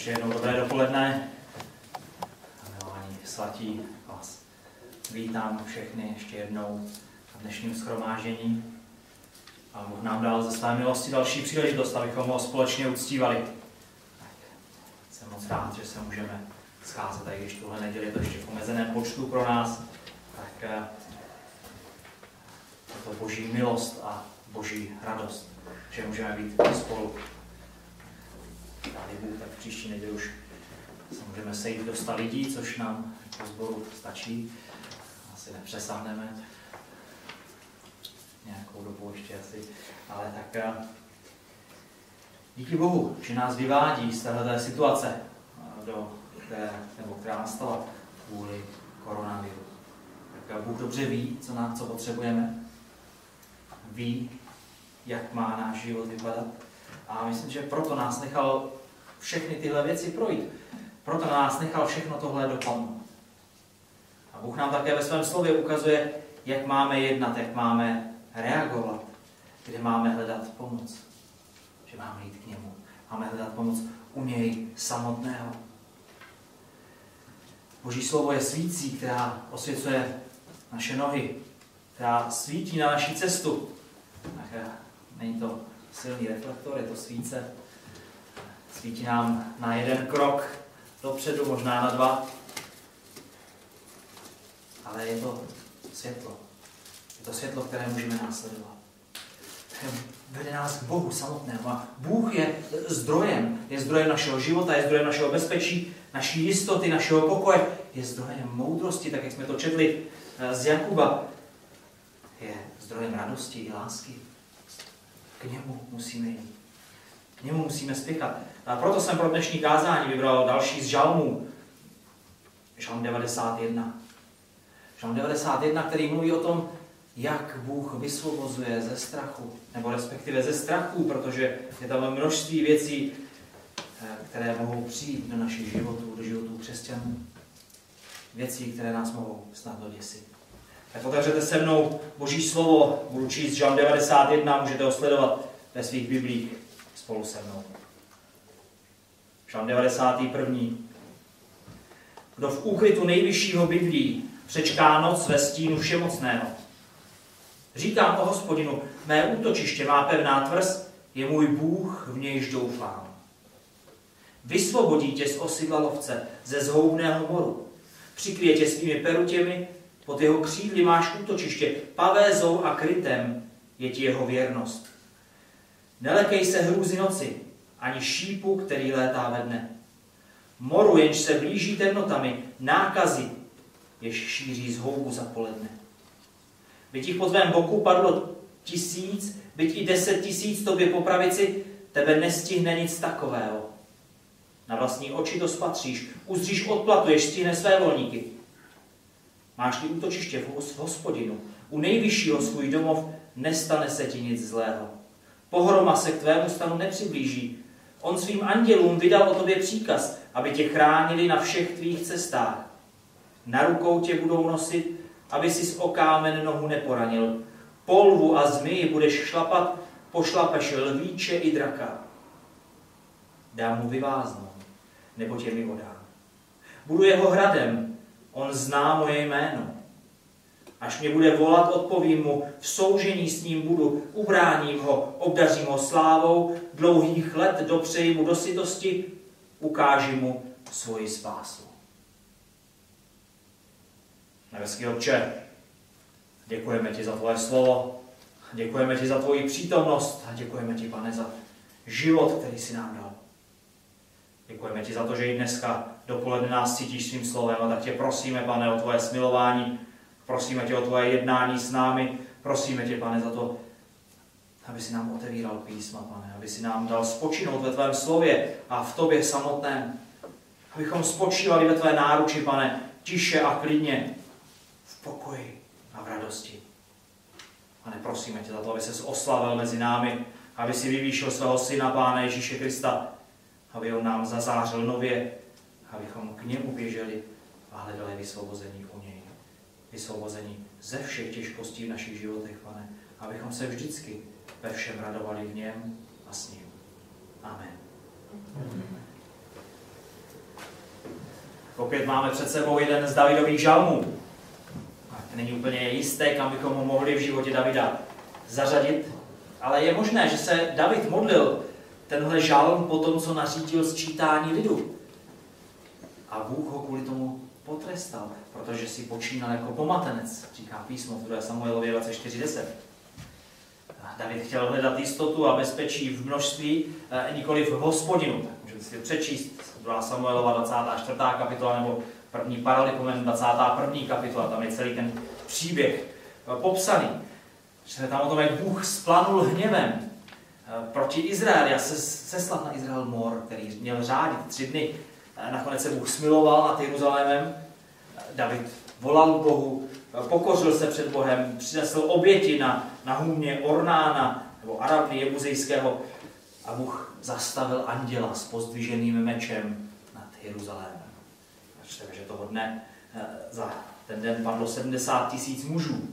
Ještě jednou dobré dopoledne. Milovaní svatí, vás vítám všechny ještě jednou na dnešním schromážení. A Bůh nám dal ze své milosti další příležitost, abychom ho společně uctívali. Tak jsem moc rád, že se můžeme scházet, i když tuhle neděli je to ještě v omezeném počtu pro nás. Tak eh, je to boží milost a boží radost, že můžeme být spolu Bůh, tak příští neděli už se můžeme sejít do 100 lidí, což nám po sboru stačí. Asi nepřesáhneme. Nějakou dobu ještě asi. Ale tak eh, díky Bohu, že nás vyvádí z této situace, eh, do které, nebo která nastala kvůli koronaviru. Tak eh, Bůh dobře ví, co, nám, co potřebujeme. Ví, jak má náš život vypadat. A myslím, že proto nás nechal všechny tyhle věci projít. Proto nás nechal všechno tohle dopadnout. A Bůh nám také ve svém slově ukazuje, jak máme jednat, jak máme reagovat, kde máme hledat pomoc. Že máme jít k němu. Máme hledat pomoc u něj samotného. Boží slovo je svící, která osvěcuje naše nohy, která svítí na naší cestu. Tak není to silný reflektor, je to svíce, Svítí nám na jeden krok dopředu, možná na dva. Ale je to světlo. Je to světlo, které můžeme následovat. Vede nás k Bohu samotnému. A Bůh je zdrojem. Je zdrojem našeho života, je zdrojem našeho bezpečí, naší jistoty, našeho pokoje. Je zdrojem moudrosti, tak jak jsme to četli eh, z Jakuba. Je zdrojem radosti i lásky. K němu musíme jít. K němu musíme spěchat. A proto jsem pro dnešní kázání vybral další z žalmů. Žalm 91. Žalm 91, který mluví o tom, jak Bůh vysvobozuje ze strachu, nebo respektive ze strachu, protože je tam množství věcí, eh, které mohou přijít do našich životů, do životů křesťanů. Věcí, které nás mohou snad doděsit. Tak otevřete se mnou Boží slovo, budu číst Žalm 91, můžete ho sledovat ve svých biblích spolu se mnou. Žalm 91. Kdo v úkrytu nejvyššího bydlí, přečká noc ve stínu všemocného. Říkám o hospodinu, mé útočiště má pevná tvrz, je můj Bůh, v nějž doufám. Vysvobodí tě z osidla lovce, ze zhoubného moru. Přikryje tě svými perutěmi, pod jeho křídly máš útočiště, pavézou a krytem je ti jeho věrnost. Nelekej se hrůzy noci, ani šípu, který létá ve dne. Moru, jenž se blíží temnotami, nákazy, jež šíří zhoubu za poledne. Byť jich po tvém boku padlo tisíc, byť i deset tisíc tobě po pravici, tebe nestihne nic takového. Na vlastní oči to spatříš, uzříš odplatu, jež stihne své volníky. Máš-li útočiště v hospodinu, u nejvyššího svůj domov, nestane se ti nic zlého. Pohroma se k tvému stanu nepřiblíží, On svým andělům vydal o tobě příkaz, aby tě chránili na všech tvých cestách. Na rukou tě budou nosit, aby si z okámen nohu neporanil. Polvu a zmiji budeš šlapat, pošlapeš lvíče i draka. Dám mu vyváznout, nebo tě mi odám. Budu jeho hradem, on zná moje jméno. Až mě bude volat, odpovím mu, v soužení s ním budu, ubráním ho, obdařím ho slávou, dlouhých let dopřeji mu do sytosti, ukáži mu svoji spásu. Nebeský Otče, děkujeme ti za tvoje slovo, děkujeme ti za tvoji přítomnost a děkujeme ti, pane, za život, který si nám dal. Děkujeme ti za to, že i dneska dopoledne nás cítíš svým slovem a tak tě prosíme, pane, o tvoje smilování, Prosíme tě o tvoje jednání s námi. Prosíme tě, pane, za to, aby si nám otevíral písma, pane, aby si nám dal spočinout ve tvém slově a v tobě samotném. Abychom spočívali ve tvé náruči, pane, tiše a klidně, v pokoji a v radosti. Pane, prosíme tě za to, aby se oslavil mezi námi, aby si vyvýšil svého syna, Pána Ježíše Krista, aby on nám zazářil nově, abychom k němu běželi a hledali vysvobození u něj vysvobození ze všech těžkostí v našich životech, pane, abychom se vždycky ve všem radovali v něm a s ním. Amen. Opět máme před sebou jeden z Davidových žalmů. Není úplně jisté, kam bychom ho mohli v životě Davida zařadit, ale je možné, že se David modlil tenhle žalm po tom, co nařídil sčítání lidu. A Bůh ho kvůli tomu potrestal, protože si počínal jako pomatenec, říká písmo v 2. Samuelově 24.10. David chtěl hledat jistotu a bezpečí v množství, eh, nikoli v hospodinu. Tak můžete si přečíst 2. Samuelova 24. kapitola nebo první Paralipomen 21. kapitola, tam je celý ten příběh eh, popsaný. Že tam o tom, jak Bůh splanul hněvem proti Izraeli a seslat na Izrael mor, který měl řádit tři dny. Nakonec se Bůh smiloval nad Jeruzalémem. David volal Bohu, pokořil se před Bohem, přinesl oběti na, na hůmě Ornána nebo Arabny Jebuzejského a Bůh zastavil anděla s pozdviženým mečem nad Jeruzalémem. Takže toho dne eh, za ten den padlo 70 tisíc mužů.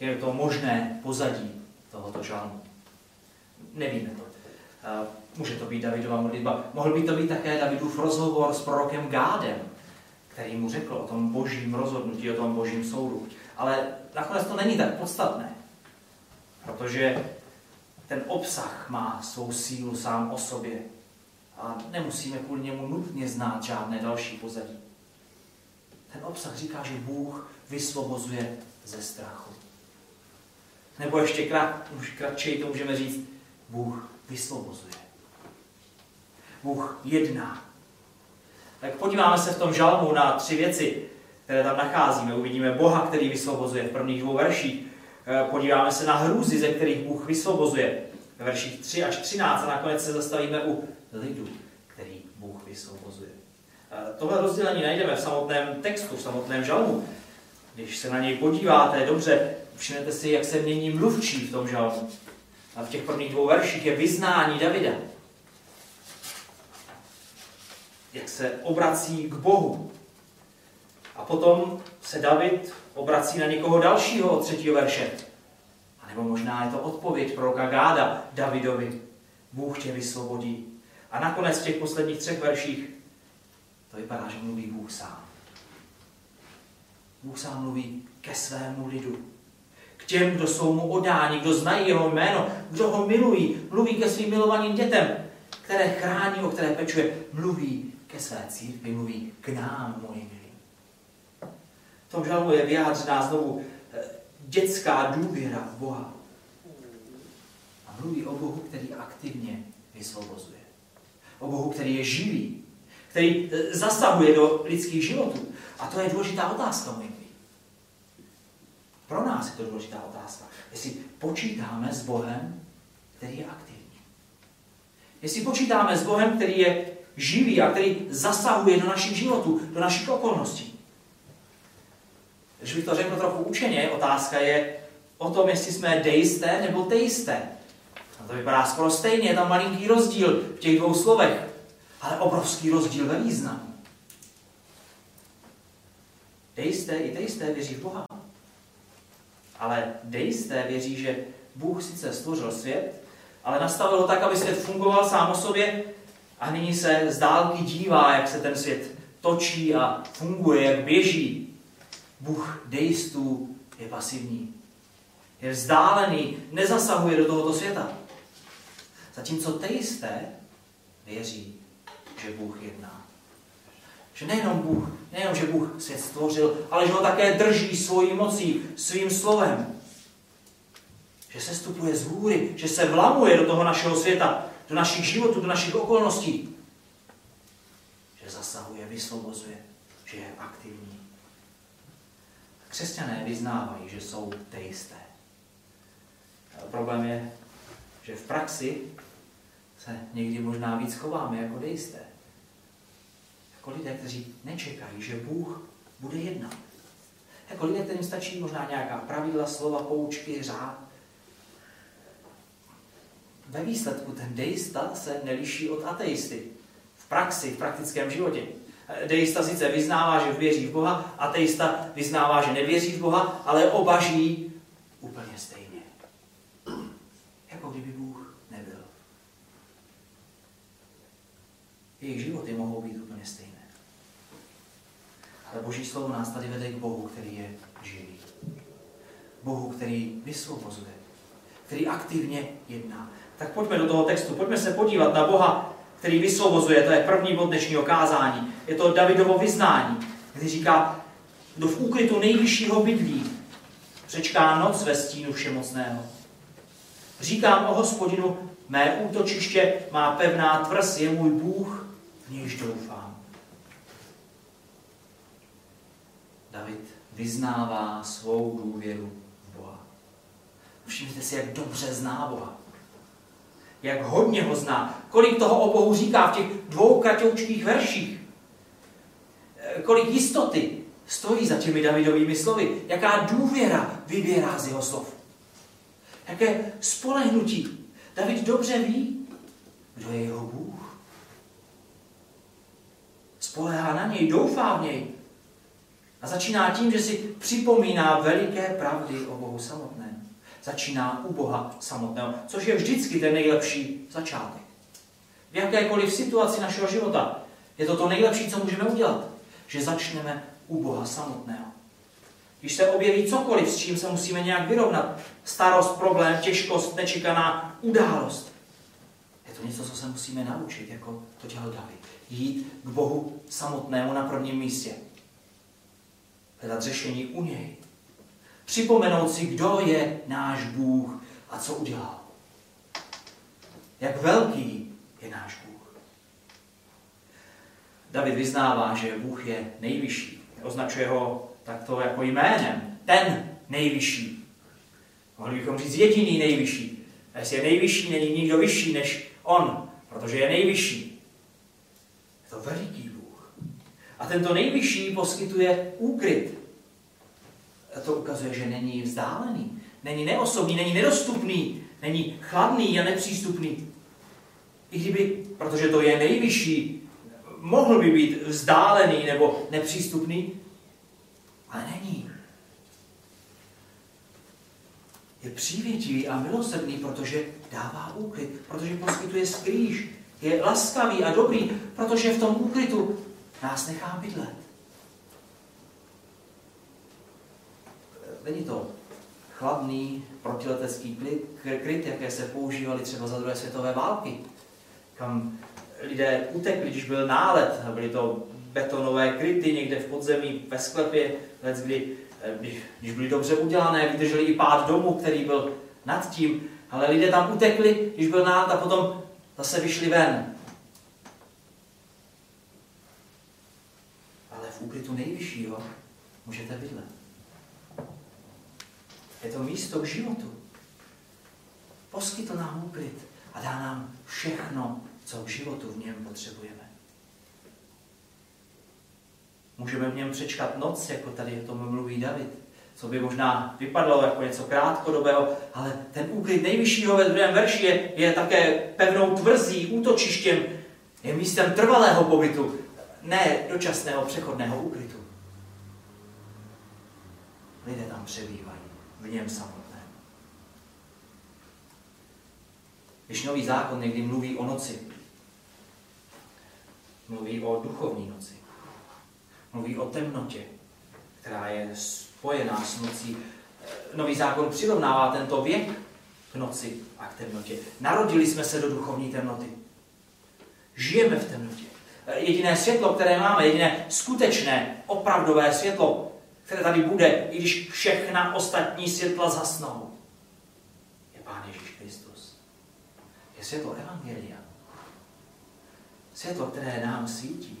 Je to možné pozadí tohoto žalmu? Nevíme to. Může to být Davidova modlitba. Mohl by to být také Davidův rozhovor s prorokem Gádem, který mu řekl o tom božím rozhodnutí, o tom božím soudu. Ale nakonec to není tak podstatné, protože ten obsah má svou sílu sám o sobě a nemusíme kvůli němu nutně znát žádné další pozadí. Ten obsah říká, že Bůh vysvobozuje ze strachu. Nebo ještě krát, už kratčej to můžeme říct, Bůh vysvobozuje. Bůh jedná. Tak podíváme se v tom žalmu na tři věci, které tam nacházíme. Uvidíme Boha, který vysvobozuje v prvních dvou verších. Eh, podíváme se na hrůzy, ze kterých Bůh vysvobozuje ve verších 3 až 13 a nakonec se zastavíme u lidu, který Bůh vysvobozuje. Eh, tohle rozdělení najdeme v samotném textu, v samotném žalmu. Když se na něj podíváte dobře, všimnete si, jak se mění mluvčí v tom žalmu. A v těch prvních dvou verších je vyznání Davida. Jak se obrací k Bohu. A potom se David obrací na někoho dalšího od třetího verše. A nebo možná je to odpověď proroka Gáda Davidovi. Bůh tě vysvobodí. A nakonec v těch posledních třech verších to vypadá, že mluví Bůh sám. Bůh sám mluví ke svému lidu. Těm, kdo jsou mu odáni, kdo znají jeho jméno, kdo ho milují, mluví ke svým milovaným dětem, které chrání, o které pečuje, mluví ke své církvi, mluví k nám, moji milí. V tom žalmu je vyjádřená znovu eh, dětská důvěra v Boha. A mluví o Bohu, který aktivně vysvobozuje. O Bohu, který je živý, který eh, zasahuje do lidských životů. A to je důležitá otázka, můj Pro nás je to důležitá otázka. Jestli počítáme s Bohem, který je aktivní. Jestli počítáme s Bohem, který je živý a který zasahuje do našich životů, do našich okolností. Když bych to řekl trochu učeně, otázka je o tom, jestli jsme deisté nebo teisté. A to vypadá skoro stejně, je tam malinký rozdíl v těch dvou slovech, ale obrovský rozdíl ve významu. Deisté i teisté věří v Boha. Ale deisté věří, že Bůh sice stvořil svět, ale nastavil ho tak, aby svět fungoval sám o sobě a nyní se z dálky dívá, jak se ten svět točí a funguje, jak běží. Bůh deistů je pasivní. Je vzdálený, nezasahuje do tohoto světa. Zatímco teisté věří, že Bůh jedná. Že nejenom Bůh, nejenom, že Bůh svět stvořil, ale že ho také drží svojí mocí, svým slovem. Že se stupuje z hůry, že se vlamuje do toho našeho světa, do našich životů, do našich okolností. Že zasahuje, vysvobozuje, že je aktivní. Křesťané vyznávají, že jsou teisté. Problém je, že v praxi se někdy možná víc chováme jako deisté. Jako lidé, kteří nečekají, že Bůh bude jednat. Jako lidé, kterým stačí možná nějaká pravidla, slova, poučky, řád. Ve výsledku ten deista se neliší od ateisty. V praxi, v praktickém životě. Deista sice vyznává, že věří v Boha, ateista vyznává, že nevěří v Boha, ale oba žijí úplně stejně. Jako kdyby Bůh nebyl. Jejich životy mohou být úplně stejné. Ale Boží slovo nás tady vede k Bohu, který je živý. Bohu, který vysvobozuje, který aktivně jedná. Tak pojďme do toho textu, pojďme se podívat na Boha, který vysvobozuje, to je první bod dnešního kázání. Je to Davidovo vyznání, kdy říká, kdo v úkrytu nejvyššího bydlí, přečká noc ve stínu všemocného. Říkám o hospodinu, mé útočiště má pevná tvrz, je můj Bůh, v nějž doufám. David vyznává svou důvěru v Boha. Všimněte si, jak dobře zná Boha. Jak hodně ho zná. Kolik toho o Bohu říká v těch dvou kratoučkých verších. Kolik jistoty stojí za těmi Davidovými slovy. Jaká důvěra vyběrá z jeho slov. Jaké spolehnutí. David dobře ví, kdo je jeho Bůh. Spolehá na něj, doufá v něj. A začíná tím, že si připomíná veliké pravdy o Bohu samotném. Začíná u Boha samotného, což je vždycky ten nejlepší začátek. V jakékoliv situaci našeho života je to to nejlepší, co můžeme udělat. Že začneme u Boha samotného. Když se objeví cokoliv, s čím se musíme nějak vyrovnat, starost, problém, těžkost, nečekaná událost, je to něco, co se musíme naučit, jako to dělal David. Jít k Bohu samotnému na prvním místě. Hledat řešení u něj. Připomenout si, kdo je náš Bůh a co udělal. Jak velký je náš Bůh. David vyznává, že Bůh je nejvyšší. Označuje ho takto jako jménem. Ten nejvyšší. Mohli bychom říct jediný nejvyšší. A jestli je nejvyšší, není nikdo vyšší než on, protože je nejvyšší. Je to veliký. A tento nejvyšší poskytuje úkryt. A to ukazuje, že není vzdálený, není neosobní, není nedostupný, není chladný a nepřístupný. I kdyby, protože to je nejvyšší, mohl by být vzdálený nebo nepřístupný, ale není. Je přívětivý a milosrdný, protože dává úkryt, protože poskytuje skrýž. Je laskavý a dobrý, protože v tom úkrytu nás nechá bydlet. Není to chladný protiletecký kryt, jaké se používaly třeba za druhé světové války, kam lidé utekli, když byl nálet, byly to betonové kryty někde v podzemí, ve sklepě, kdy, eh, když byly dobře udělané, vydrželi i pád domu, který byl nad tím, ale lidé tam utekli, když byl nálet a potom zase vyšli ven. Ale v úkrytu nejvyššího můžete bydlet. Je to místo k životu. Poskytl nám úkryt a dá nám všechno, co k životu v něm potřebujeme. Můžeme v něm přečkat noc, jako tady o tom mluví David. Co by možná vypadalo jako něco krátkodobého, ale ten úklid nejvyššího ve druhém verši je, je také pevnou tvrzí, útočištěm, je místem trvalého pobytu, ne dočasného přechodného úkrytu. Lidé tam přebývají, v něm samotném. Když nový zákon někdy mluví o noci, mluví o duchovní noci. Mluví o temnotě, která je spojená s nocí. Nový zákon přirovnává tento věk k noci a k temnotě. Narodili jsme se do duchovní temnoty. Žijeme v temnotě. Jediné světlo, které máme, jediné skutečné, opravdové světlo, které tady bude, i když všechna ostatní světla zasnou, je Pán Ježíš Kristus. Je světlo Evangelia. Světlo, které nám svítí.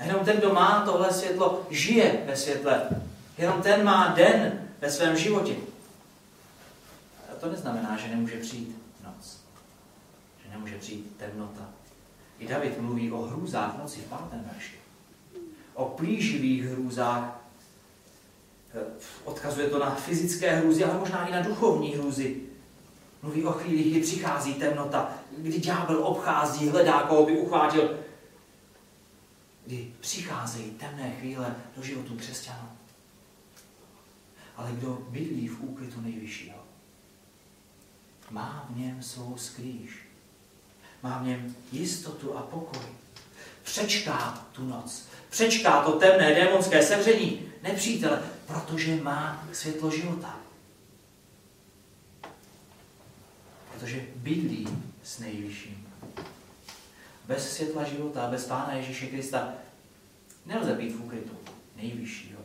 A jenom ten, kdo má tohle světlo, žije ve světle. Jenom ten má den ve svém životě. A to neznamená, že nemůže přijít noc. Že nemůže přijít temnota. I David mluví o hrůzách noci v pátém verši. O plíživých hrůzách. Odkazuje to na fyzické hrůzy, ale možná i na duchovní hrůzy. Mluví o chvíli, kdy přichází temnota, kdy ďábel obchází, hledá, koho by uchvátil kdy přicházejí temné chvíle do životu křesťanů. Ale kdo bydlí v úkrytu nejvyššího, má v něm svou skrýž. Má v něm jistotu a pokoj. Přečká tu noc. Přečká to temné démonské sevření nepřítele, protože má světlo života. Protože bydlí s nejvyšším. Bez světla života, bez Pána Ježíše Krista nelze být v úkrytu nejvyššího.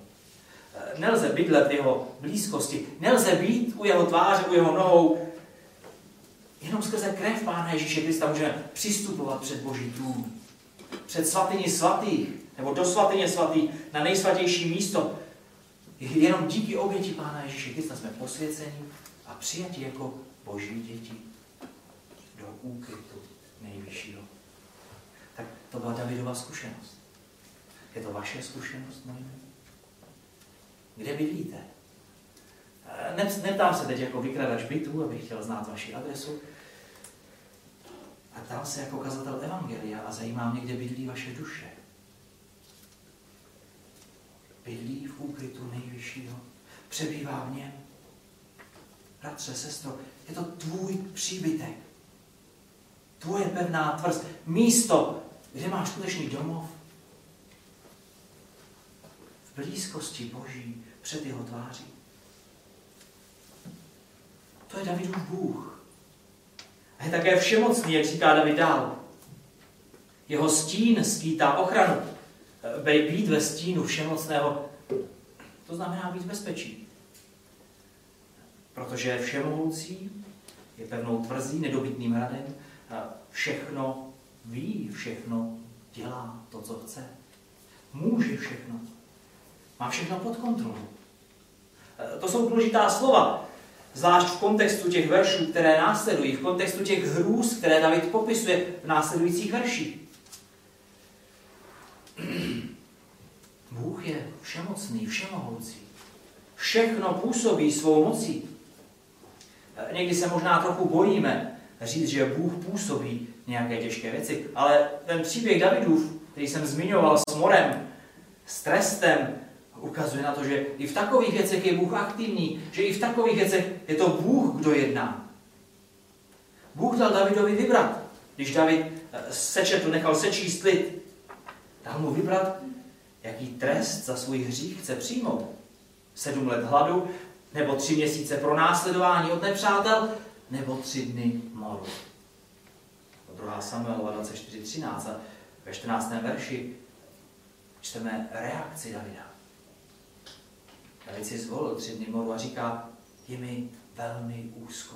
Nelze bydlet v jeho blízkosti. Nelze být u jeho tváře, u jeho nohou. Jenom skrze krev Pána Ježíše Krista můžeme přistupovat před Boží trůn. Před svatyni svatých, nebo do svatyně svatých, na nejsvatější místo. Jenom díky oběti Pána Ježíše Krista jsme posvěceni a přijati jako Boží děti do úkrytu nejvyššího. Tak to byla Davidova zkušenost. Je to vaše zkušenost, moje? Kde bydlíte? Neptám se teď jako vykladač bytu, abych chtěl znát vaši adresu. A ptám se jako kazatel Evangelia a zajímá mě, kde bydlí vaše duše. Bydlí v úkrytu nejvyššího. Přebývá v něm. Bratře, sestro, je to tvůj příbytek. Tvoje pevná tvrz. Místo, kde máš skutečný domov. V blízkosti Boží před jeho tváří. To je Davidův Bůh. A je také všemocný, jak říká David dál. Jeho stín skýtá ochranu. Být ve stínu všemocného, to znamená být bezpečí. Protože je všemohoucí, je pevnou tvrzí, nedobytným hradem, všechno ví, všechno dělá to, co chce. Může všechno. Má všechno pod kontrolou. To jsou důležitá slova, zvlášť v kontextu těch veršů, které následují, v kontextu těch hrůz, které David popisuje v následujících verších. Bůh je všemocný, všemohoucí. Všechno působí svou mocí. Někdy se možná trochu bojíme říct, že Bůh působí nějaké těžké věci, ale ten příběh Davidův, který jsem zmiňoval s morem, s trestem, ukazuje na to, že i v takových věcech je Bůh aktivní, že i v takových věcech je to Bůh, kdo jedná. Bůh dal Davidovi vybrat. Když David eh, sečetl, nechal sečíst lid, dal mu vybrat, jaký trest za svůj hřích chce přijmout. Sedm let hladu, nebo tři měsíce pro následování od nepřátel, nebo tři dny moru. 2. Samuelova 24.13 a ve 14. verši čteme reakci Davida. David si zvolil tři dny moru a říká, je mi velmi úzko.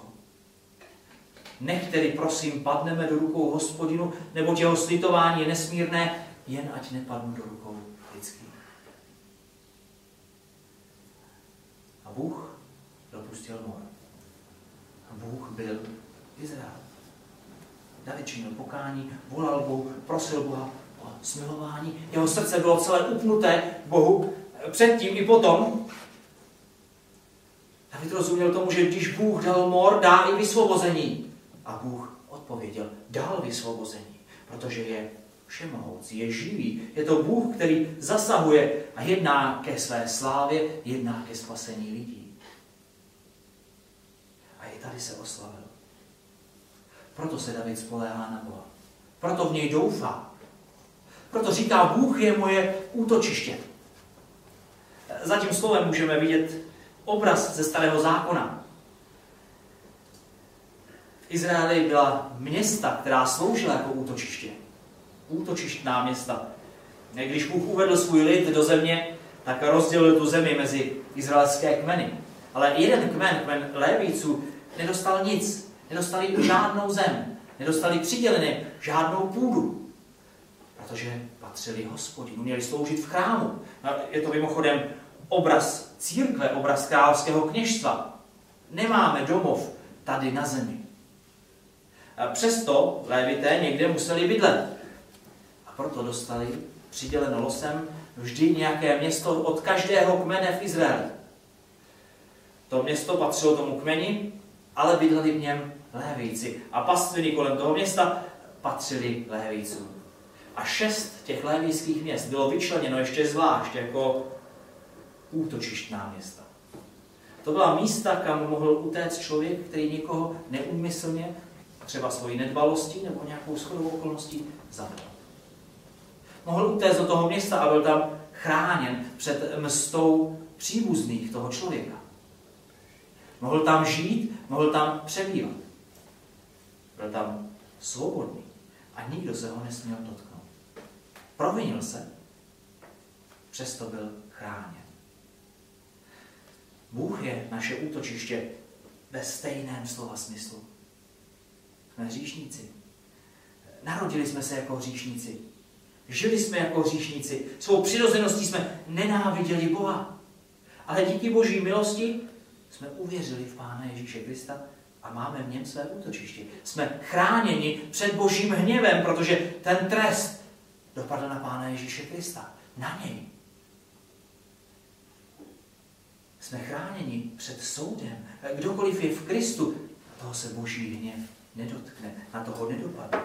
Nech tedy, prosím, padneme do rukou hospodinu, nebo jeho slitování je nesmírné, jen ať nepadnu do rukou lidských. A Bůh dopustil mor. A Bůh byl Izrael. David činil pokání, volal Bohu, prosil Boha o smilování. Jeho srdce bylo celé upnuté Bohu předtím i potom. David rozuměl tomu, že když Bůh dal mor, dá i vysvobození. A Bůh odpověděl, dal vysvobození, protože je všemohoucí, je živý. Je to Bůh, který zasahuje a jedná ke své slávě, jedná ke spasení lidí. A i tady se oslavil. Proto se David spoléhá na Boha. Proto v něj doufá. Proto říká, Bůh je moje útočiště. Za tím slovem můžeme vidět obraz ze starého zákona. V Izraeli byla města, která sloužila jako útočiště. Útočištná města. Když Bůh uvedl svůj lid do země, tak rozdělil tu zemi mezi izraelské kmeny. Ale jeden kmen, kmen Lévíců, nedostal nic. Nedostali žádnou zem. Nedostali přidělené žádnou půdu. Protože patřili hospodinu, měli sloužit v chrámu. No, je to mimochodem obraz církve, obraz královského kněžstva. Nemáme domov tady na zemi. A přesto lévité někde museli bydlet. A proto dostali přiděleno losem vždy nějaké město od každého kmene v Izraeli. To město patřilo tomu kmeni, ale bydleli v něm lévíci. A pastviny kolem toho města patřili lévícům. A šest těch lévijských měst bylo vyčleněno ještě zvlášť jako útočištná města. To byla místa, kam mohl utéct člověk, který někoho neúmyslně, třeba svojí nedbalostí nebo nějakou shodou okolností, zabil. Mohl utéct do toho města a byl tam chráněn před mstou příbuzných toho člověka. Mohl tam žít, mohl tam přebývat. Byl tam svobodný a nikdo se ho nesměl dotknout. Provinil se, přesto byl chráněn. Bůh je naše útočiště ve stejném slova smyslu. Jsme hříšníci. Narodili jsme se jako hříšníci. Žili jsme jako hříšníci. Svou přirozeností jsme nenáviděli Boha. Ale díky boží milosti jsme uvěřili v Pána Ježíše Krista a máme v něm své útočiště. Jsme chráněni před božím hněvem, protože ten trest dopadl na Pána Ježíše Krista. Na něj. Jsme chráněni před soudem. Kdokoliv je v Kristu, toho se boží hněv nedotkne, na toho nedopadne.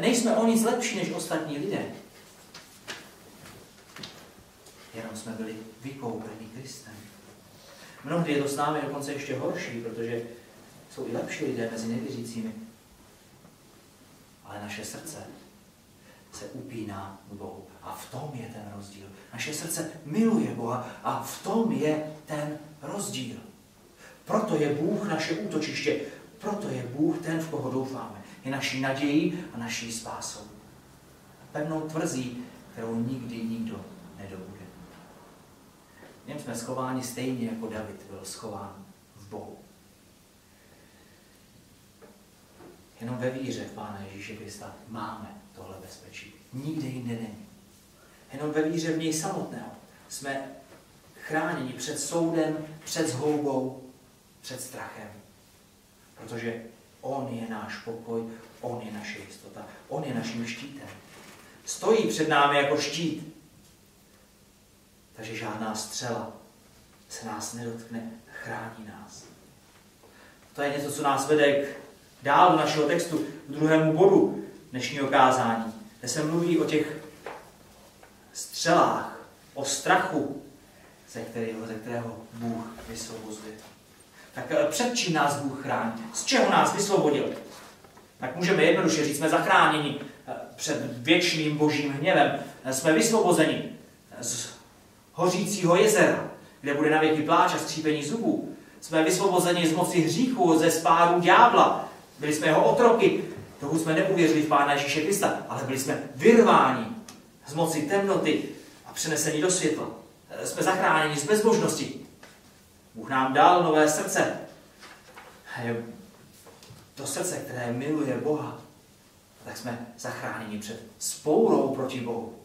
Nejsme o nic lepší než ostatní lidé. Jenom jsme byli vykoupeni Kristem. Mnohdy je to s námi dokonce ještě horší, protože jsou i lepší lidé mezi nevěřícími. Ale naše srdce se upíná k Bohu. A v tom je ten rozdíl. Naše srdce miluje Boha a v tom je ten rozdíl. Proto je Bůh naše útočiště. Proto je Bůh ten, v koho doufáme. Je naší nadějí a naší spásou. Pevnou tvrzí, kterou nikdy nikdo nedobude. V něm jsme schováni stejně, jako David byl schován v Bohu. Jenom ve víře v Pána Ježíše Krista máme tohle bezpečí. Nikde jinde není. Jenom ve víře v něj samotného jsme chráněni před soudem, před zhoubou, před strachem. Protože On je náš pokoj, On je naše jistota, On je naším štítem. Stojí před námi jako štít. Takže žádná střela se nás nedotkne, chrání nás. To je něco, co nás vede k dál našeho textu, k druhému bodu dnešního kázání, kde se mluví o těch střelách, o strachu, ze kterého, ze kterého Bůh vysvobozuje. Tak eh, před čím nás Bůh chrání? Z čeho nás vysvobodil? Tak můžeme jednoduše říct, jsme zachráněni eh, před věčným božím hněvem. Eh, jsme vysvobozeni z hořícího jezera, kde bude na věky pláč a skřípení zubů. Jsme vysvobozeni z moci hříchu, ze spáru ďábla. Byli jsme jeho otroky, dokud jsme neuvěřili v Pána Ježíše Krista, ale byli jsme vyrváni z moci temnoty a přeneseni do světla. Jsme zachráněni z bezbožnosti. Bůh nám dal nové srdce. To srdce, které miluje Boha, tak jsme zachráněni před spourou proti Bohu.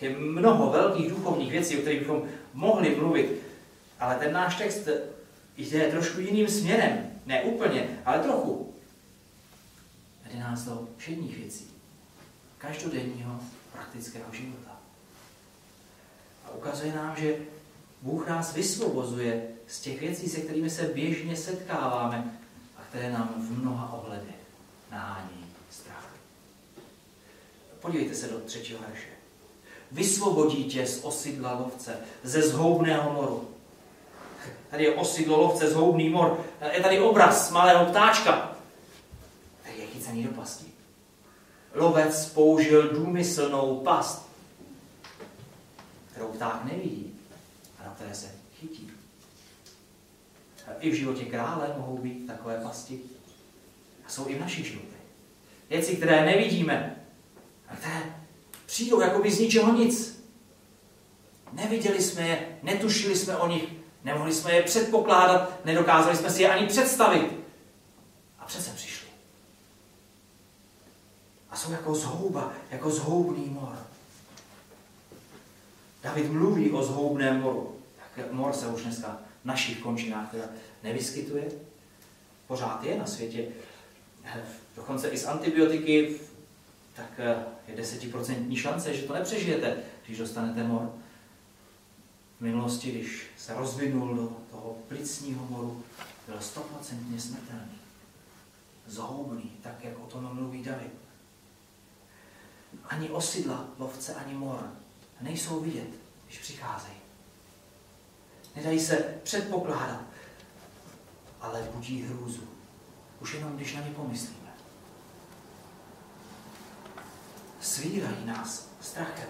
Je mnoho velkých duchovních věcí, o kterých bychom mohli mluvit, ale ten náš text jde trošku jiným směrem. Ne úplně, ale trochu. Vede nás do všedních věcí. Každodenního praktického života. A ukazuje nám, že Bůh nás vysvobozuje z těch věcí, se kterými se běžně setkáváme a které nám v mnoha ohledech nahání strach. Podívejte se do třetího verše. Vysvobodí tě z osidla lovce, ze zhoubného moru. Tady je osidlo lovce, zhoubný mor. Je tady obraz malého ptáčka, který je chycený do pasti. Lovec použil důmyslnou past, kterou pták nevidí a na které se chytí. I v životě krále mohou být takové pasti. A jsou i v našich životech. Věci, které nevidíme, a které přijdou jako by z ničeho nic. Neviděli jsme je, netušili jsme o nich, nemohli jsme je předpokládat, nedokázali jsme si je ani představit. A přece přišli. A jsou jako zhouba, jako zhoubný mor. David mluví o zhoubném moru. Tak mor se už dneska v našich končinách teda nevyskytuje. Pořád je na světě. Dokonce i z antibiotiky tak eh, je desetiprocentní šance, že to nepřežijete, když dostanete mor. V minulosti, když se rozvinul do toho plicního moru, byl stoprocentně smrtelný. Zhoubný, tak jak o tom mluví David. Ani osidla, lovce, ani mor nejsou vidět, když přicházejí. Nedají se předpokládat, ale budí hrůzu. Už jenom, když na ně pomyslíme. svírají nás strachem.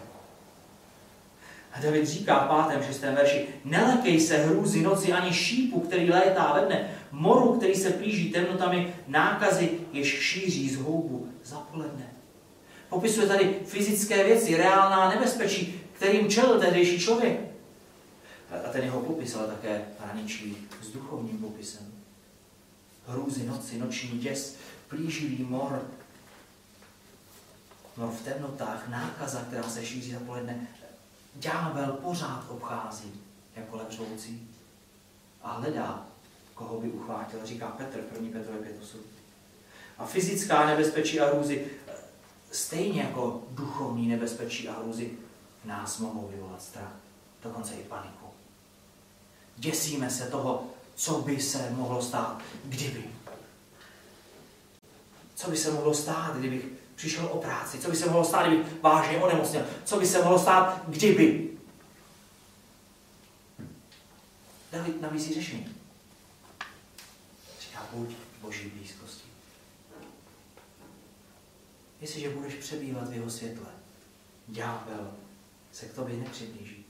A David říká v pátém, šestém verši, nelekej se hrůzy noci ani šípu, který létá ve dne, moru, který se plíží temnotami, nákazy, jež šíří z houbu zapoledne. Popisuje tady fyzické věci, reálná nebezpečí, kterým čelil tehdejší člověk. A ten jeho popis ale také hraničí s duchovním popisem. Hrůzy noci, noční děs, plíživý mor, mor v temnotách, nákaza, která se šíří zapoledne, ďábel pořád obchází jako levřoucí a hledá, koho by uchvátil, říká Petr, 1. Petr 5.8. A fyzická nebezpečí a hrůzy, stejně jako duchovní nebezpečí a hrůzy, nás mohou vyvolat strach, dokonce i paniku. Děsíme se toho, co by se mohlo stát, kdyby. Co by se mohlo stát, kdybych přišel o práci? Co by se mohlo stát, kdyby vážně onemocněl? Co by se mohlo stát, kdyby? David nabízí řešení. Říká, buď boží blízkosti. Jestliže budeš přebývat v jeho světle, ďábel se k tobě nepřiblíží.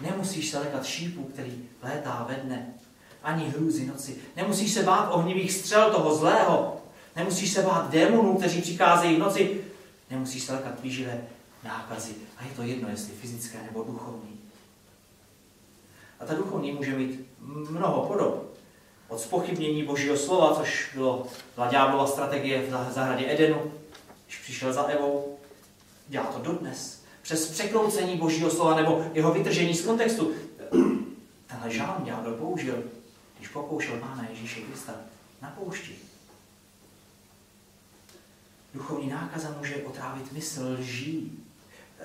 Nemusíš se lekat šípu, který létá ve dne, ani hrůzy noci. Nemusíš se bát ohnivých střel toho zlého, Nemusíš se bát démonů, kteří přicházejí v noci. Nemusíš se lekat výživé nákazy. A je to jedno, jestli fyzické nebo duchovní. A ta duchovní může mít mnoho podob. Od spochybnění božího slova, což bylo, byla strategie v zahradě Edenu, když přišel za Evou, dělá to dodnes. Přes překroucení božího slova nebo jeho vytržení z kontextu. Tenhle žán ďábel použil, když pokoušel Pána Ježíše Krista na poušti. Duchovní nákaza může otrávit mysl lží,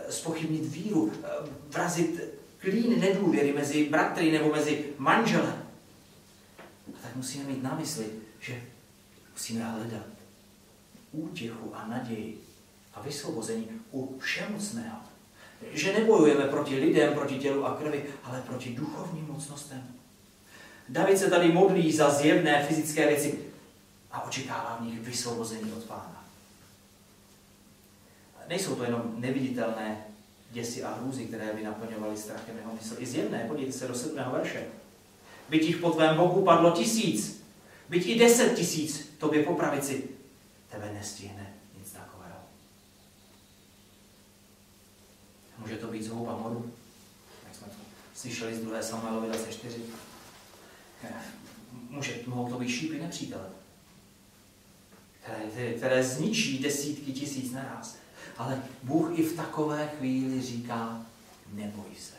spochybnit eh, víru, eh, vrazit klín nedůvěry mezi bratry nebo mezi manželem. A tak musíme mít na mysli, že musíme hledat útěchu a naději a vysvobození u všemocného. Že nebojujeme proti lidem, proti tělu a krvi, ale proti duchovním mocnostem. David se tady modlí za zjevné fyzické věci a očekává v nich vysvobození od pána nejsou to jenom neviditelné děsi a hrůzy, které by naplňovaly strachem jeho mysl. I zjevné, podívejte se do sedmého verše. Byť jich po tvém boku padlo tisíc, byť i deset tisíc tobě po pravici, tebe nestihne nic takového. Může to být zhouba moru, jak jsme to slyšeli z 2. Samuelovi 24. Může, mohou to být šípy nepřítele, které, které zničí desítky tisíc naraz. Ale Bůh i v takové chvíli říká, neboj se.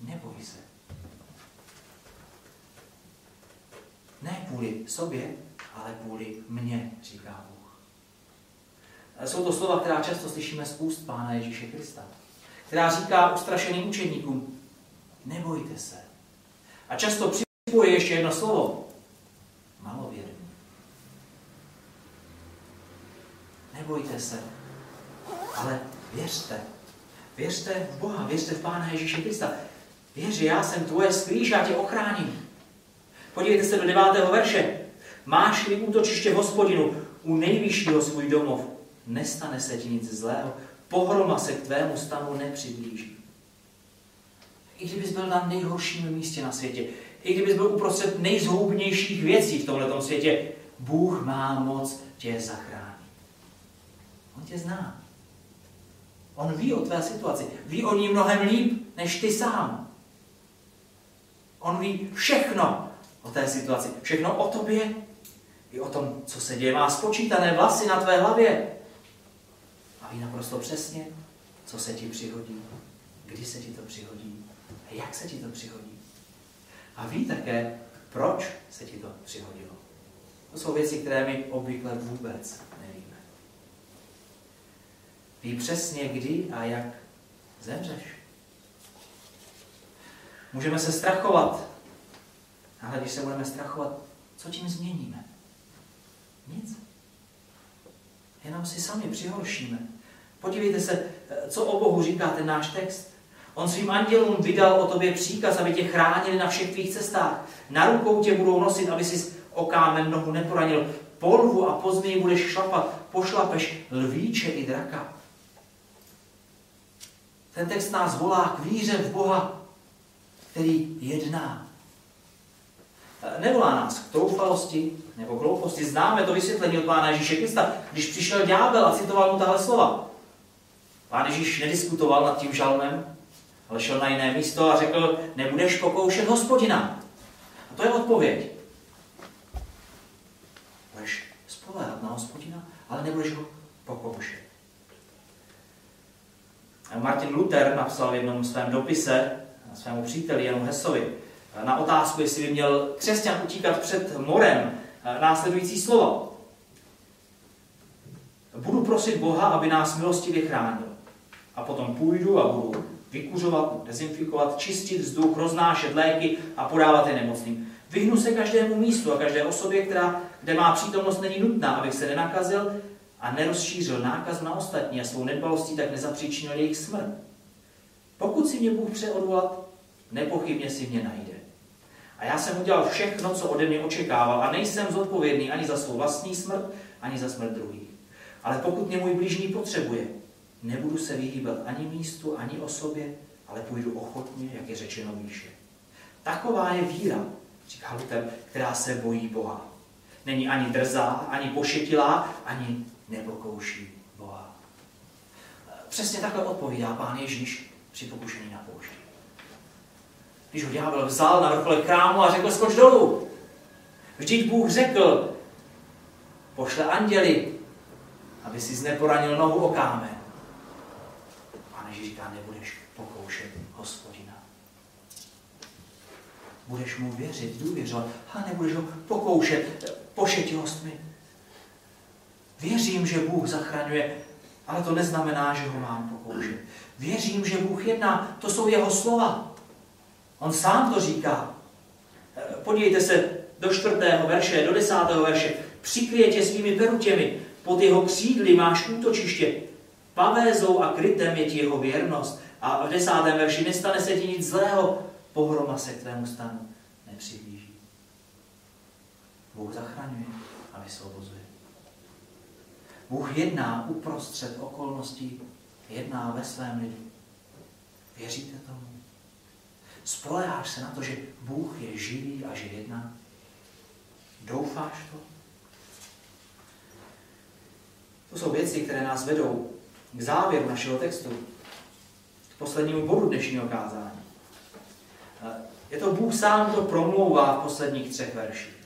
Neboj se. Ne kvůli sobě, ale kvůli mně, říká Bůh. Jsou to slova, která často slyšíme z úst Pána Ježíše Krista, která říká ustrašeným učeníkům, nebojte se. A často připoje ještě jedno slovo, malověrný. nebojte se, ale věřte. Věřte v Boha, věřte v Pána Ježíše Krista. Věř, já jsem tvoje sklíž, já tě ochráním. Podívejte se do devátého verše. Máš-li útočiště v hospodinu, u nejvyššího svůj domov, nestane se ti nic zlého, pohroma se k tvému stanu nepřiblíží. I kdybys byl na nejhorším místě na světě, i kdybys byl uprostřed nejzhoubnějších věcí v tomto světě, Bůh má moc tě zachránit. On tě zná. On ví o tvé situaci. Ví o ní mnohem líp, než ty sám. On ví všechno o té situaci. Všechno o tobě. I o tom, co se děje. Má spočítané vlasy na tvé hlavě. A ví naprosto přesně, co se ti přihodí. Kdy se ti to přihodí. A jak se ti to přihodí. A ví také, proč se ti to přihodilo. To jsou věci, které my obvykle vůbec Ví přesně kdy a jak zemřeš. Můžeme se strachovat. Ale když se budeme strachovat, co tím změníme? Nic. Jenom si sami přihoršíme. Podívejte se, co o Bohu říká ten náš text. On svým andělům vydal o tobě příkaz, aby tě chránili na všech tvých cestách. Na rukou tě budou nosit, aby si o kámen nohu neporanil. polvu a později budeš šlapat, pošlapeš lvíče i draka. Ten text nás volá k víře v Boha, který jedná. Nevolá nás k troufalosti nebo hlouposti. Známe to vysvětlení od Pána Ježíše Krista, když přišel ďábel a citoval mu tahle slova. Pán Ježíš nediskutoval nad tím žalmem, ale šel na jiné místo a řekl, nebudeš pokoušet hospodina. A to je odpověď. Budeš spolehat na hospodina, ale nebudeš ho pokoušet. Martin Luther napsal v jednom svém dopise svému příteli Janu Hesovi na otázku, jestli by měl křesťan utíkat před morem, následující slovo. Budu prosit Boha, aby nás milostivě chránil. A potom půjdu a budu vykuřovat, dezinfikovat, čistit vzduch, roznášet léky a podávat je nemocným. Vyhnu se každému místu a každé osobě, která, kde má přítomnost, není nutná, abych se nenakazil a nerozšířil nákaz na ostatní a svou nedbalostí tak nezapříčinil jejich smrt. Pokud si mě Bůh chce odvolat, nepochybně si mě najde. A já jsem udělal všechno, co ode mě očekával a nejsem zodpovědný ani za svou vlastní smrt, ani za smrt druhých. Ale pokud mě můj blížní potřebuje, nebudu se vyhýbat ani místu, ani osobě, ale půjdu ochotně, jak je řečeno výše. Taková je víra, říká Luther, která se bojí Boha. Není ani drzá, ani pošetilá, ani nepokouší Boha. Přesně takhle odpovídá pán Ježíš při pokušení na poušti. Když ho ďábel vzal na vrchole krámu a řekl, skoč dolů. Vždyť Bůh řekl, pošle anděli, aby si zneporanil nohu o kámen. Pán Ježíš říká, nebudeš pokoušet hospodina. Budeš mu věřit, důvěřovat a nebudeš ho pokoušet pošetilostmi. Věřím, že Bůh zachraňuje, ale to neznamená, že ho mám pokoušet. Věřím, že Bůh jedná, to jsou jeho slova. On sám to říká. Podívejte se do čtvrtého verše, do desátého verše. Přikryje svými perutěmi, pod jeho křídly máš útočiště. Pavézou a krytem je ti jeho věrnost. A v desátém verši nestane se ti nic zlého, pohroma se k tvému stanu nepřiblíží. Bůh zachraňuje a vysvobozuje. Bůh jedná uprostřed okolností, jedná ve svém lidu. Věříte tomu? Spoleháš se na to, že Bůh je živý a že jedná? Doufáš to? To jsou věci, které nás vedou k závěru našeho textu, k poslednímu bodu dnešního kázání. Je to Bůh sám, kdo promlouvá v posledních třech verších.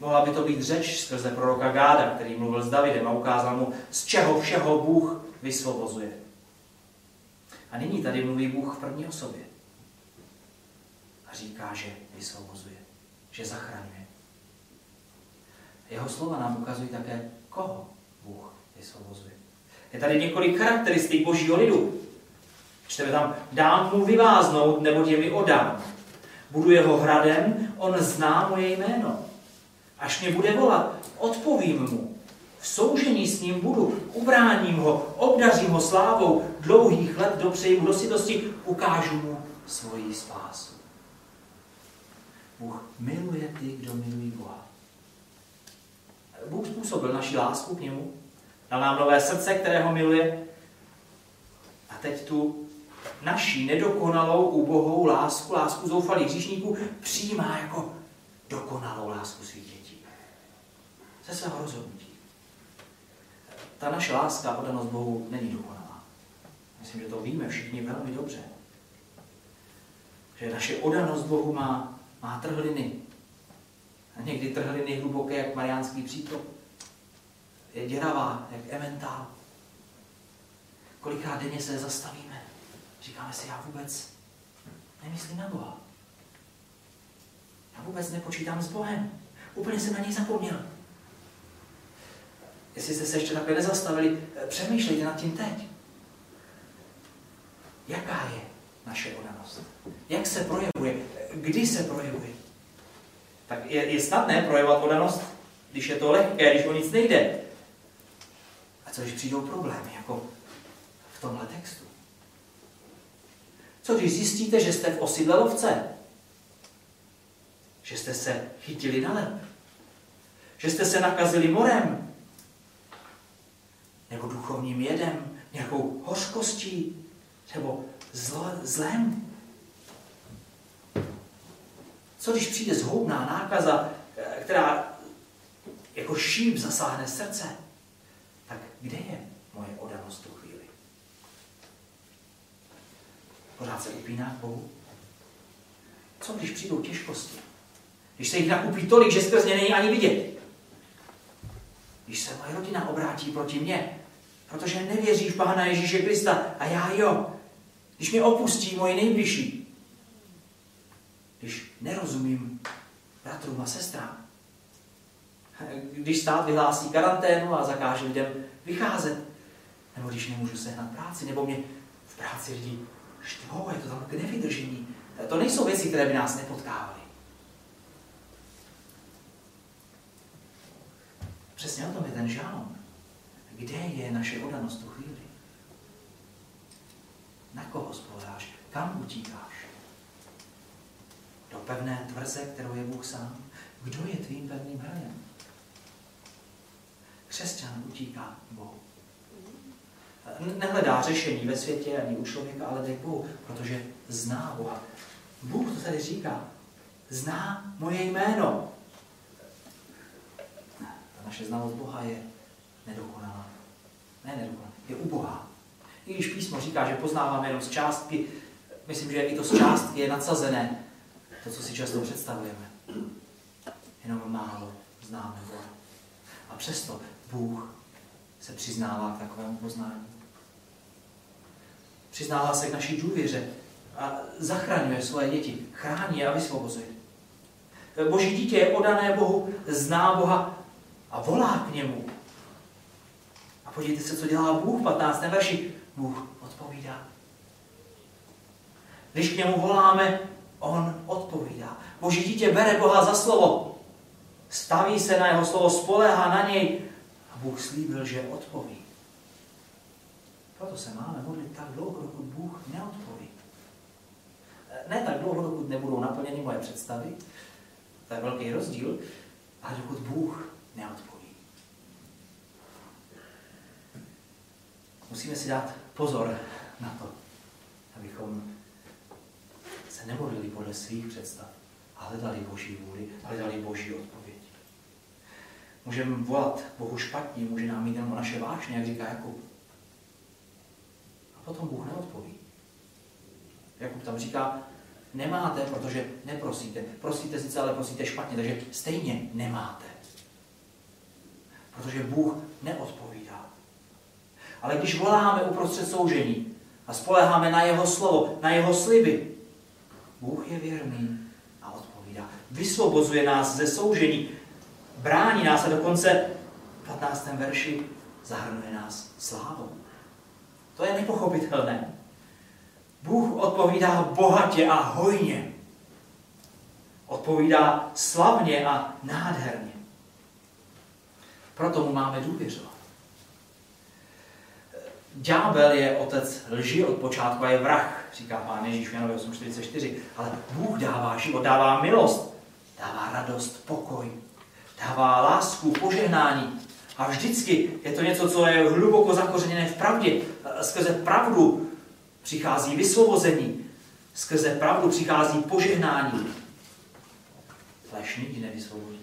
Mohla by to být řeč skrze proroka Gáda, který mluvil s Davidem a ukázal mu, z čeho všeho Bůh vysvobozuje. A nyní tady mluví Bůh v první osobě. A říká, že vysvobozuje, že zachraňuje. Jeho slova nám ukazují také, koho Bůh vysvobozuje. Je tady několik charakteristik božího lidu. Čteme tam, dám mu vyváznout, nebo je mi odám. Budu jeho hradem, on zná moje jméno. Až mě bude volat, odpovím mu. V soužení s ním budu, ubráním ho, obdařím ho slávou, dlouhých let dopřeju do sitosti, ukážu mu svoji spásu. Bůh miluje ty, kdo milují Boha. Bůh způsobil naši lásku k němu, dal nám nové srdce, které ho miluje. A teď tu naší nedokonalou, ubohou lásku, lásku zoufalých hříšníků, přijímá jako dokonalou lásku svých dětí. Ze svého rozhodnutí. Ta naše láska, podanost Bohu není dokonalá. Myslím, že to víme všichni velmi dobře. Že naše odanost Bohu má, má trhliny. A někdy trhliny hluboké, jak Mariánský přítok. Je děravá, jak ementál. Kolikrát denně se zastavíme. Říkáme si, já vůbec nemyslím na Boha. Já vůbec nepočítám s Bohem. Úplně jsem na něj zapomněl. Jestli jste se ještě takhle nezastavili, přemýšlejte nad tím teď. Jaká je naše odanost? Jak se projevuje? Kdy se projevuje? Tak je, je snadné projevovat odanost, když je to lehké, když o nic nejde. A co když přijdou problémy, jako v tomhle textu? Co když zjistíte, že jste v osidle lovce? Že jste se chytili na lep? Že jste se nakazili morem? Nebo duchovním jedem? Nějakou hořkostí? Nebo zlo, zlem? Co když přijde zhoubná nákaza, která jako šíp zasáhne srdce? Tak kde je moje odanost tu chvíli? Pořád se upíná k Bohu? Co když přijdou těžkosti? Když se jich nakupí tolik, že skrz ně není ani vidět? Když se moje rodina obrátí proti mně, protože nevěří v Pána Ježíše Krista a já jo. Když mě opustí moji nejbližší. Když nerozumím bratrům a sestrám. Když stát vyhlásí karanténu a zakáže lidem vycházet. Nebo když nemůžu sehnat práci, nebo mě v práci lidi štvou, je to tam k nevydržení. To nejsou věci, které by nás nepotkávaly. Přesně o tom je ten žálom. Kde je naše odanost tu chvíli? Na koho spoleháš? Kam utíkáš? Do pevné tvrze, kterou je Bůh sám? Kdo je tvým pevným hrajem? Křesťan utíká Bohu. Nehledá řešení ve světě ani u člověka, ale jde Bohu, protože zná Boha. Bůh to tady říká. Zná moje jméno. Ta naše znalost Boha je nedokonalá. Ne nedokonalá, je ubohá. I když písmo říká, že poznáváme jenom z částky, myslím, že i to z částky je nadsazené. To, co si často představujeme. Jenom málo známe Boha. A přesto Bůh se přiznává k takovému poznání. Přiznává se k naší důvěře a zachraňuje svoje děti, chrání a vysvobozuje. Boží dítě je odané Bohu, zná Boha a volá k němu. A podívejte se, co dělá Bůh v 15. verši. Bůh odpovídá. Když k němu voláme, on odpovídá. Boží dítě bere Boha za slovo. Staví se na jeho slovo, spolehá na něj a Bůh slíbil, že odpoví. Proto se máme modlit tak dlouho, dokud Bůh neodpoví. Ne tak dlouho, dokud nebudou naplněny moje představy, to je velký rozdíl, ale dokud Bůh neodpoví. Musíme si dát pozor na to, abychom se nemodlili podle svých představ a hledali Boží vůli, hledali Boží odpověď. Můžeme volat Bohu špatně, může nám jít jenom naše vášně, jak říká Jakub. A potom Bůh neodpoví. Jakub tam říká, nemáte, protože neprosíte. Prosíte sice, ale prosíte špatně, takže stejně nemáte. Protože Bůh neodpovídá. Ale když voláme uprostřed soužení a spoleháme na jeho slovo, na jeho sliby, Bůh je věrný a odpovídá. Vysvobozuje nás ze soužení, brání nás a dokonce v 15. verši zahrnuje nás slávou. To je nepochopitelné. Bůh odpovídá bohatě a hojně. Odpovídá slavně a nádherně. Proto mu máme důvěřovat. Ďábel je otec lži od počátku a je vrah, říká pán Ježíš v Janovi 8.44. Ale Bůh dává život, dává milost, dává radost, pokoj, dává lásku, požehnání. A vždycky je to něco, co je hluboko zakořeněné v pravdě. Skrze pravdu přichází vysvobození. Skrze pravdu přichází požehnání. Fleš nikdy nevysvobodí.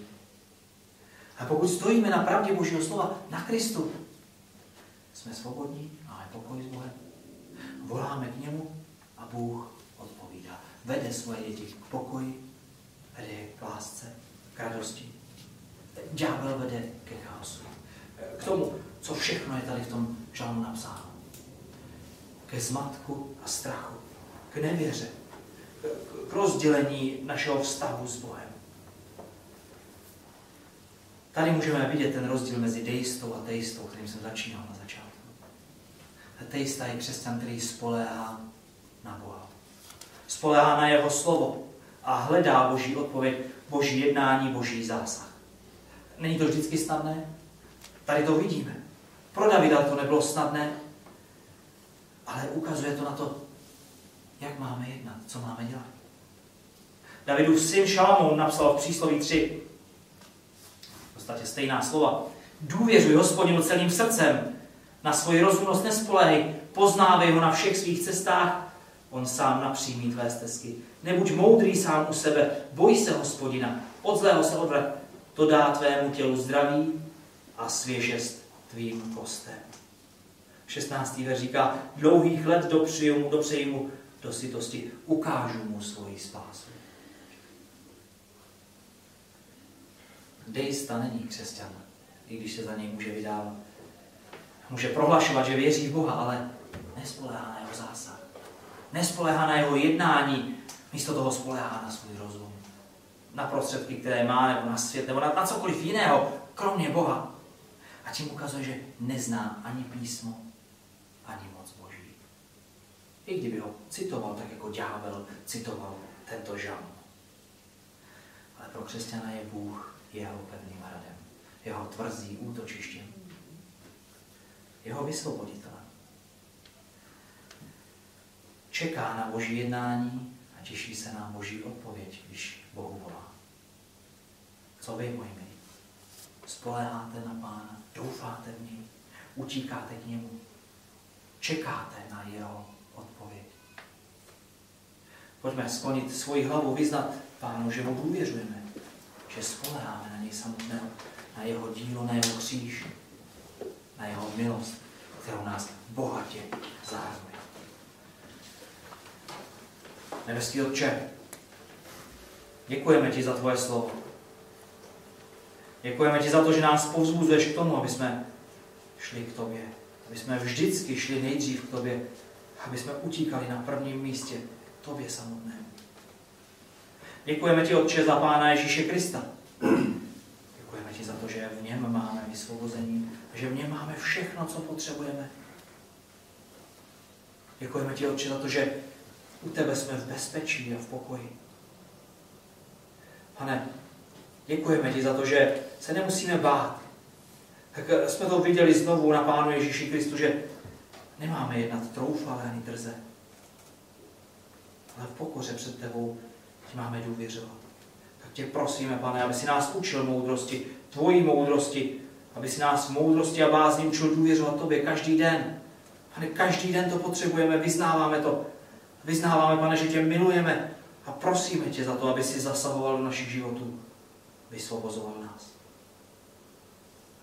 A pokud stojíme na pravdě Božího slova, na Kristu, jsme svobodní, máme pokoj s Bohem. Voláme k němu a Bůh odpovídá. Vede svoje děti k pokoji, vede je k lásce, k radosti. Ďábel vede ke chaosu. K tomu, co všechno je tady v tom žalmu napsáno ke zmatku a strachu, k nevěře, k rozdělení našeho vztahu s Bohem. Tady můžeme vidět ten rozdíl mezi deistou a teistou, kterým jsem začínal na začátku. Teista je křesťan, který spoléhá na Boha. Spoléhá na jeho slovo a hledá boží odpověď, boží jednání, boží zásah. Není to vždycky snadné? Tady to vidíme. Pro Davida to nebylo snadné, ale ukazuje to na to, jak máme jednat, co máme dělat. Davidův syn Šalamoun napsal v přísloví 3, podstatě stejná slova. Důvěřuj hospodinu celým srdcem, na svoji rozumnost nespolehej, poznávej ho na všech svých cestách, on sám napřímí tvé stezky. Nebuď moudrý sám u sebe, boj se hospodina, od zlého se odvrať, to dá tvému tělu zdraví a svěžest tvým kostem. 16. ver říká, dlouhých let dopřeju mu, dopřeju mu do sytosti, ukážu mu svoji spásu. Dejsta není křesťan, i když se za něj může vydávat. Může prohlašovat, že věří v Boha, ale nespolehá na jeho zásah. Nespolehá na jeho jednání, místo toho spolehá na svůj rozum. Na prostředky, které má, nebo na svět, nebo na, na cokoliv jiného, kromě Boha. A tím ukazuje, že nezná ani písmo, ani moc Boží. I kdyby ho citoval, tak jako ďábel citoval tento žalm. Ale pro křesťana je Bůh jeho pevným hradem, jeho tvrzí útočištěm, jeho vysvoboditelem. Čeká na Boží jednání a těší se na Boží odpověď, když Bohu volá. Co vy, moji milí? Spoléháte na Pána, doufáte v něj, utíkáte k němu, čekáte na jeho odpověď. Pojďme sklonit svoji hlavu, vyznat Pánu, že mu důvěřujeme, že spoleháme na něj samotného, na jeho dílo, na jeho kříž, na jeho milost, kterou nás bohatě zahrnuje. Nebeský Otče, děkujeme ti za tvoje slovo. Děkujeme ti za to, že nás povzbuzuješ k tomu, aby jsme šli k tobě. Aby jsme vždycky šli nejdřív k tobě. Aby jsme utíkali na prvním místě tobě samotnému. Děkujeme ti, Otče, za Pána Ježíše Krista. Ti za to, že v něm máme vysvobození že v něm máme všechno, co potřebujeme. Děkujeme ti, Otče, za to, že u tebe jsme v bezpečí a v pokoji. Pane, děkujeme ti za to, že se nemusíme bát. Tak jsme to viděli znovu na Pánu Ježíši Kristu, že nemáme jednat troufale ani drze. Ale v pokoře před tebou ti máme důvěřovat. Tak tě prosíme, pane, aby si nás učil moudrosti, tvojí moudrosti, aby si nás moudrosti a bázni učil důvěřovat tobě každý den. Pane, každý den to potřebujeme, vyznáváme to. Vyznáváme, pane, že tě milujeme a prosíme tě za to, aby si zasahoval do našich životů. Vysvobozoval nás.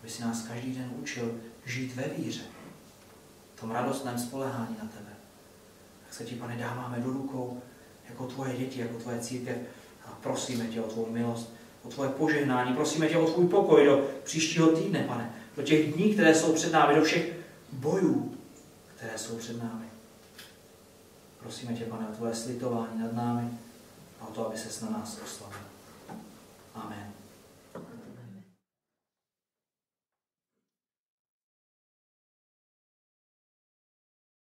Aby si nás každý den učil žít ve víře. V tom radostném spolehání na tebe. Tak se ti, pane, dáváme do rukou jako tvoje děti, jako tvoje církev a prosíme tě o tvou milost, o tvoje požehnání, prosíme tě o tvůj pokoj do příštího týdne, pane, do těch dní, které jsou před námi, do všech bojů, které jsou před námi. Prosíme tě, pane, o tvoje slitování nad námi a o to, aby se na nás oslavil.